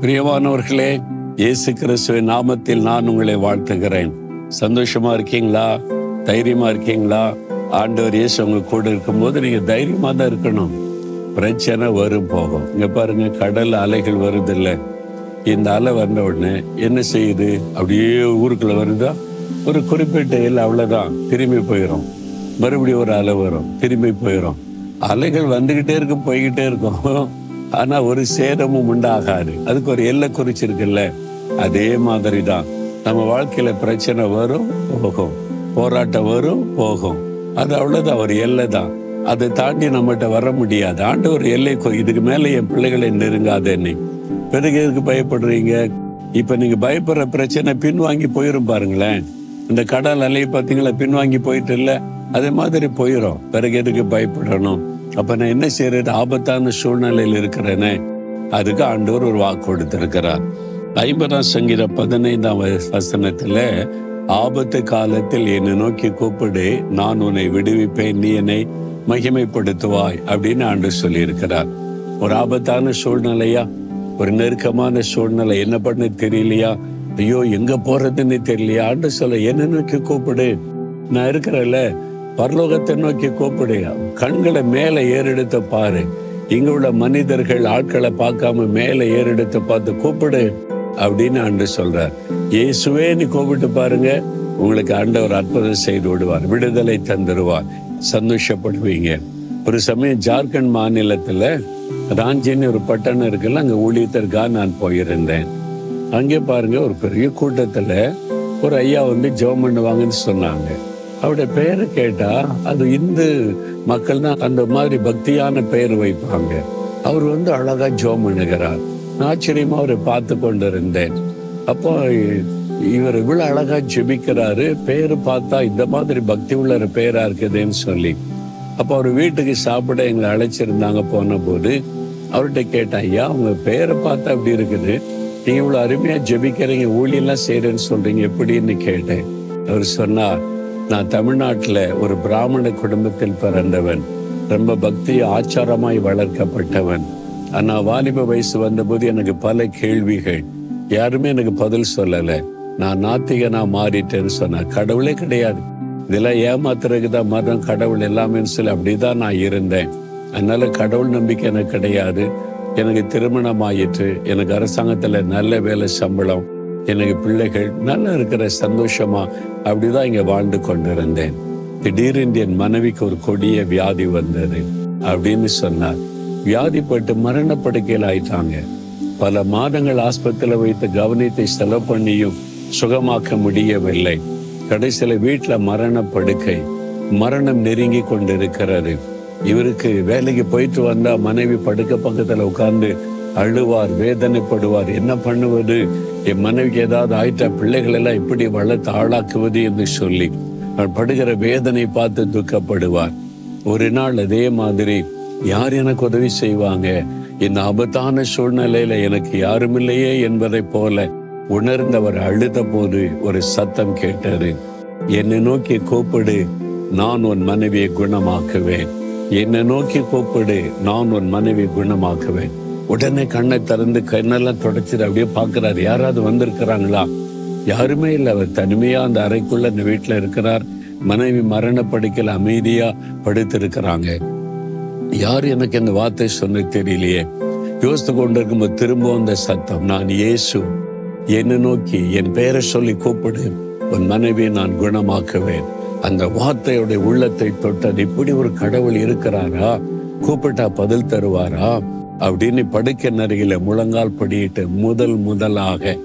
பிரியமானவர்களே இயேசு கிறிஸ்துவின் நாமத்தில் நான் உங்களை வாழ்த்துகிறேன். சந்தோஷமா இருக்கீங்களா? தைரியமா இருக்கீங்களா? ஆண்டவர் இயேசு உங்க கூட இருக்கும்போது நீங்க தைரியமா தான் இருக்கணும். பிரச்சனை வரும் போகும். இங்க பாருங்க கடல் அலைகள் வருது இல்லை இந்த அலை வந்த உடனே என்ன செய்யுது? அப்படியே ஊருக்குள்ள வருதா? ஒரு குறிப்பிட்ட இல்லை அவ்வளவுதான். திரும்பி போயிடும் மறுபடியும் ஒரு அலை வரும். திரும்பி போயிடும் அலைகள் வந்துகிட்டே இருக்கும் போய்கிட்டே இருக்கும். ஆனா ஒரு சேதமும் உண்டாகாது. அதுக்கு ஒரு எல்லை குறிச்சிருக்குல்ல அதே மாதிரி தான் நம்ம வாழ்க்கையில பிரச்சனை வரும் போகும். போராட்டம் வரும் போகும். அது அவ்வளவுதான் ஒரு எல்லை தான் அதை தாண்டி நம்மகிட்ட வர முடியாது. ஆண்டு ஒரு எல்லை கொ- இதுக்கு மேல என் பிள்ளைகளை நெருங்காத என்னை பிறகு எதுக்கு பயப்படுறீங்க? இப்ப நீங்க பயப்படுற பிரச்சனை பின்வாங்கி போயிரும் பாருங்களேன். இந்த கடல் அலையை பார்த்தீங்களா? பின்வாங்கி போயிட்டு இல்ல? அதே மாதிரி போயிடும் பிறகு எதுக்கு பயப்படணும்? அப்ப நான் என்ன செய்யறேன் ஆபத்தான சூழ்நிலையில் இருக்கிறேனே. அதுக்கு ஆண்டவர் ஒரு வாக்கு கொடுத்திருக்கிறார். ஐம்பதாம் சங்கீத பதினைந்தாம் வசனத்துல ஆபத்து காலத்தில் என்னை நோக்கி கூப்பிடு நான் உன்னை விடுவிப்பேன் நீ என்னை மகிமைப்படுத்துவாய் அப்படின்னு ஆண்டு சொல்லியிருக்கிறார். ஒரு ஆபத்தான சூழ்நிலையா? ஒரு நெருக்கமான சூழ்நிலை. என்ன பண்ண தெரியலையா? ஐயோ எங்க போறதுன்னு தெரியலையா? ஆண்டு சொல்ல என்ன நோக்கி கூப்பிடு. நான் இருக்கிறேன்ல பரலோகத்தை நோக்கி கூப்பிடுங்க. கண்களை மேலே ஏறெடுத்து பாரு. இங்க உள்ள மனிதர்கள் ஆட்களை பார்க்காம மேலே ஏறெடுத்து பார்த்து கூப்பிடு அப்படின்னு ஆண்டு சொல்றார். இயேசுவே நீ கூப்பிட்டு பாருங்க. உங்களுக்கு ஆண்டவர் அற்புதம் செய்து விடுவார். விடுதலை தந்துடுவார் சந்தோஷப்படுவீங்க. ஒரு சமயம் ஜார்க்கண்ட் மாநிலத்துல ராஞ்சின்னு ஒரு பட்டணம் இருக்குல்ல அங்க ஊழியத்திற்காக நான் போயிருந்தேன். அங்கே பாருங்க ஒரு பெரிய கூட்டத்துல ஒரு ஐயா வந்து ஜெபம் பண்ணுவாங்கன்னு சொன்னாங்க. அவருடைய பெயரை கேட்டா அது இந்து மக்கள் தான் அந்த மாதிரி பக்தியான பெயர் வைப்பாங்க. அவர் வந்து அழகா ஜோம் பண்ணுகிறார். நான் ஆச்சரியமா அவரை பார்த்து கொண்டிருந்தேன். அப்போ இவர் இவ்வளவு அழகா ஜெபிக்கிறாரு பேரு பார்த்தா இந்த மாதிரி பக்தி உள்ள ஒரு இருக்குதுன்னு சொல்லி. அப்போ அவர் வீட்டுக்கு சாப்பிட எங்களை அழைச்சிருந்தாங்க போன போது அவர்கிட்ட கேட்டேன் ஐயா உங்க பேரை பார்த்தா அப்படி இருக்குது. நீங்க இவ்வளவு அருமையா ஜெபிக்கிறீங்க ஊழியெல்லாம் செய்யறேன்னு சொல்றீங்க எப்படின்னு கேட்டேன். அவர் சொன்னார் நான் தமிழ்நாட்டில் ஒரு பிராமண குடும்பத்தில் பிறந்தவன். ரொம்ப பக்தி ஆச்சாரமாய் வளர்க்கப்பட்டவன். ஆனால் வாலிப வயசு வந்தபோது எனக்கு பல கேள்விகள். யாருமே எனக்கு பதில் சொல்லலை. நான் நாத்திகனா மாறிட்டேன்னு சொன்னேன் கடவுளே கிடையாது. இதெல்லாம் ஏமாத்துறதுக்கு தான் மரம் கடவுள் எல்லாமேன்னு சொல்லி அப்படிதான் நான் இருந்தேன். அதனால கடவுள் நம்பிக்கை எனக்கு கிடையாது. எனக்கு திருமணம் ஆயிற்று எனக்கு அரசாங்கத்தில் நல்ல வேலை சம்பளம். எனக்கு பிள்ளைகள் நல்லா இருக்கிற சந்தோஷமா அப்படிதான் இங்க வாழ்ந்து கொண்டிருந்தேன். திடீரென்று என் மனைவிக்கு ஒரு கொடிய வியாதி வந்தது அப்படின்னு சொன்னார். வியாதிப்பட்டு மரணப்படுக்கையில் ஆயிட்டாங்க பல மாதங்கள் ஆஸ்பத்திரியில் வைத்து கவனத்தை செலவு பண்ணியும் சுகமாக்க முடியவில்லை. கடைசியில வீட்டுல மரண படுக்கை மரணம் நெருங்கி கொண்டிருக்கிறது. இவருக்கு வேலைக்கு போயிட்டு வந்தா மனைவி படுக்க பக்கத்துல உட்கார்ந்து அழுவார் வேதனைப்படுவார். என்ன பண்ணுவது? என் மனைவிக்கு ஏதாவது ஆயிட்டா பிள்ளைகள் எல்லாம் இப்படி வளர்த்து ஆளாக்குவது என்று சொல்லி அவர் படுகிற வேதனை பார்த்து துக்கப்படுவார். ஒரு நாள் அதே மாதிரி யார் எனக்கு உதவி செய்வாங்க? இந்த ஆபத்தான சூழ்நிலையில எனக்கு யாரும் இல்லையே என்பதை போல உணர்ந்தவர் அழுத போது ஒரு சத்தம் கேட்டது. என்னை நோக்கி கூப்பிடு நான் உன் மனைவியை குணமாக்குவேன். என்னை நோக்கி கூப்பிடு நான் உன் மனைவியை குணமாக்குவேன். உடனே கண்ணை திறந்து கண்ணெல்லாம் தொடச்சிட்டு அப்படியே பாக்குறாரு யாராவது வந்திருக்கிறாங்களா? யாருமே இல்லை. அவர் தனிமையா அந்த அறைக்குள்ள அந்த வீட்டுல இருக்கிறார். மனைவி மரணப்படுக்கையில் அமைதியா படுத்திருக்கிறாங்க. யார் எனக்கு இந்த வார்த்தை சொன்ன தெரியலையே. யோசித்து கொண்டிருக்கும்போது திரும்ப அந்த சத்தம் நான் இயேசு. என்னை நோக்கி என் பெயரை சொல்லி கூப்பிடு. உன் மனைவியை நான் குணமாக்குவேன். அந்த வார்த்தையுடைய உள்ளத்தை தொட்டது. இப்படி ஒரு கடவுள் இருக்கிறாரா? கூப்பிட்டா பதில் தருவாரா? அப்படின்னு படுக்கை நருகில முழங்கால் படியிட்டு முதல் முதலாக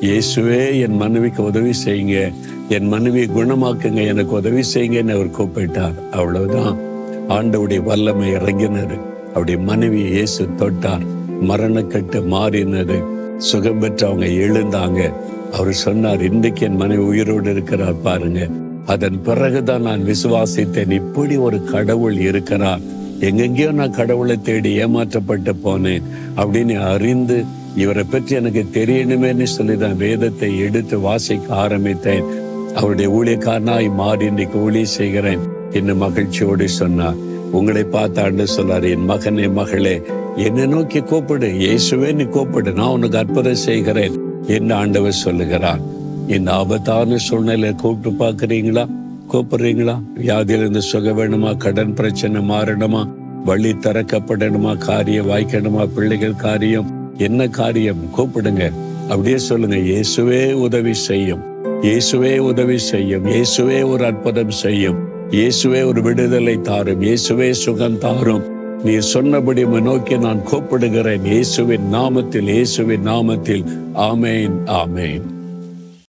இயேசுவே என் மனைவிக்கு உதவி செய்யுங்க. என் மனைவியை குணமாக்குங்க. எனக்கு உதவி செய்யுங்கன்னு அவர் கூப்பிட்டார். அவ்வளவுதான். ஆண்டவுடைய வல்லமை இறங்கினது. அவருடைய மனைவி இயேசு தொட்டார். மரணக்கட்டு மாறினது. சுகம் பெற்றவங்க எழுந்தாங்க. அவர் சொன்னார் இன்றைக்கு என் மனைவி உயிரோடு இருக்கிறார் பாருங்க. அதன் பிறகுதான் நான் விசுவாசித்தேன். இப்படி ஒரு கடவுள் இருக்கிறார். எங்கெங்கேயோ நான் கடவுளை தேடி ஏமாற்றப்பட்டு போனேன் அப்படின்னு அறிந்து இவரை பற்றி எனக்கு தெரியணுமேன்னு சொல்லி தான் வேதத்தை எடுத்து வாசிக்க ஆரம்பித்தேன். அவருடைய ஊழியக்காரனாய் மாறி இன்னைக்கு ஊழிய செய்கிறேன் இன்னும் மகிழ்ச்சியோடு சொன்னார். உங்களை பார்த்து ஆண்டு என் மகனே மகளே என்னை நோக்கி கூப்பிடு இயேசுவே நீ கூப்பிடு நான் உனக்கு அற்புதம் செய்கிறேன் என்று ஆண்டவர் சொல்லுகிறார். இந்த ஆபத்தான சூழ்நிலை கூப்பிட்டு பார்க்கறீங்களா? கூப்பிடுறீங்களா? வியாதியிலிருந்து சுக வேணுமா? கடன் பிரச்சனை மாறணுமா? வழி திறக்கப்படணுமா? காரியம் வாய்க்கணுமா? பிள்ளைகள் காரியம்? என்ன காரியம்? கூப்பிடுங்க. அப்படியே சொல்லுங்க. இயேசுவே உதவி செய்யும். இயேசுவே உதவி செய்யும். இயேசுவே ஒரு அற்புதம் செய்யும். இயேசுவே ஒரு விடுதலை தாரும். இயேசுவே சுகம் தாரும். நீ சொன்னபடி நோக்கி நான் கூப்பிடுகிறேன். இயேசுவின் நாமத்தில் இயேசுவின் நாமத்தில். ஆமேன் ஆமேன்.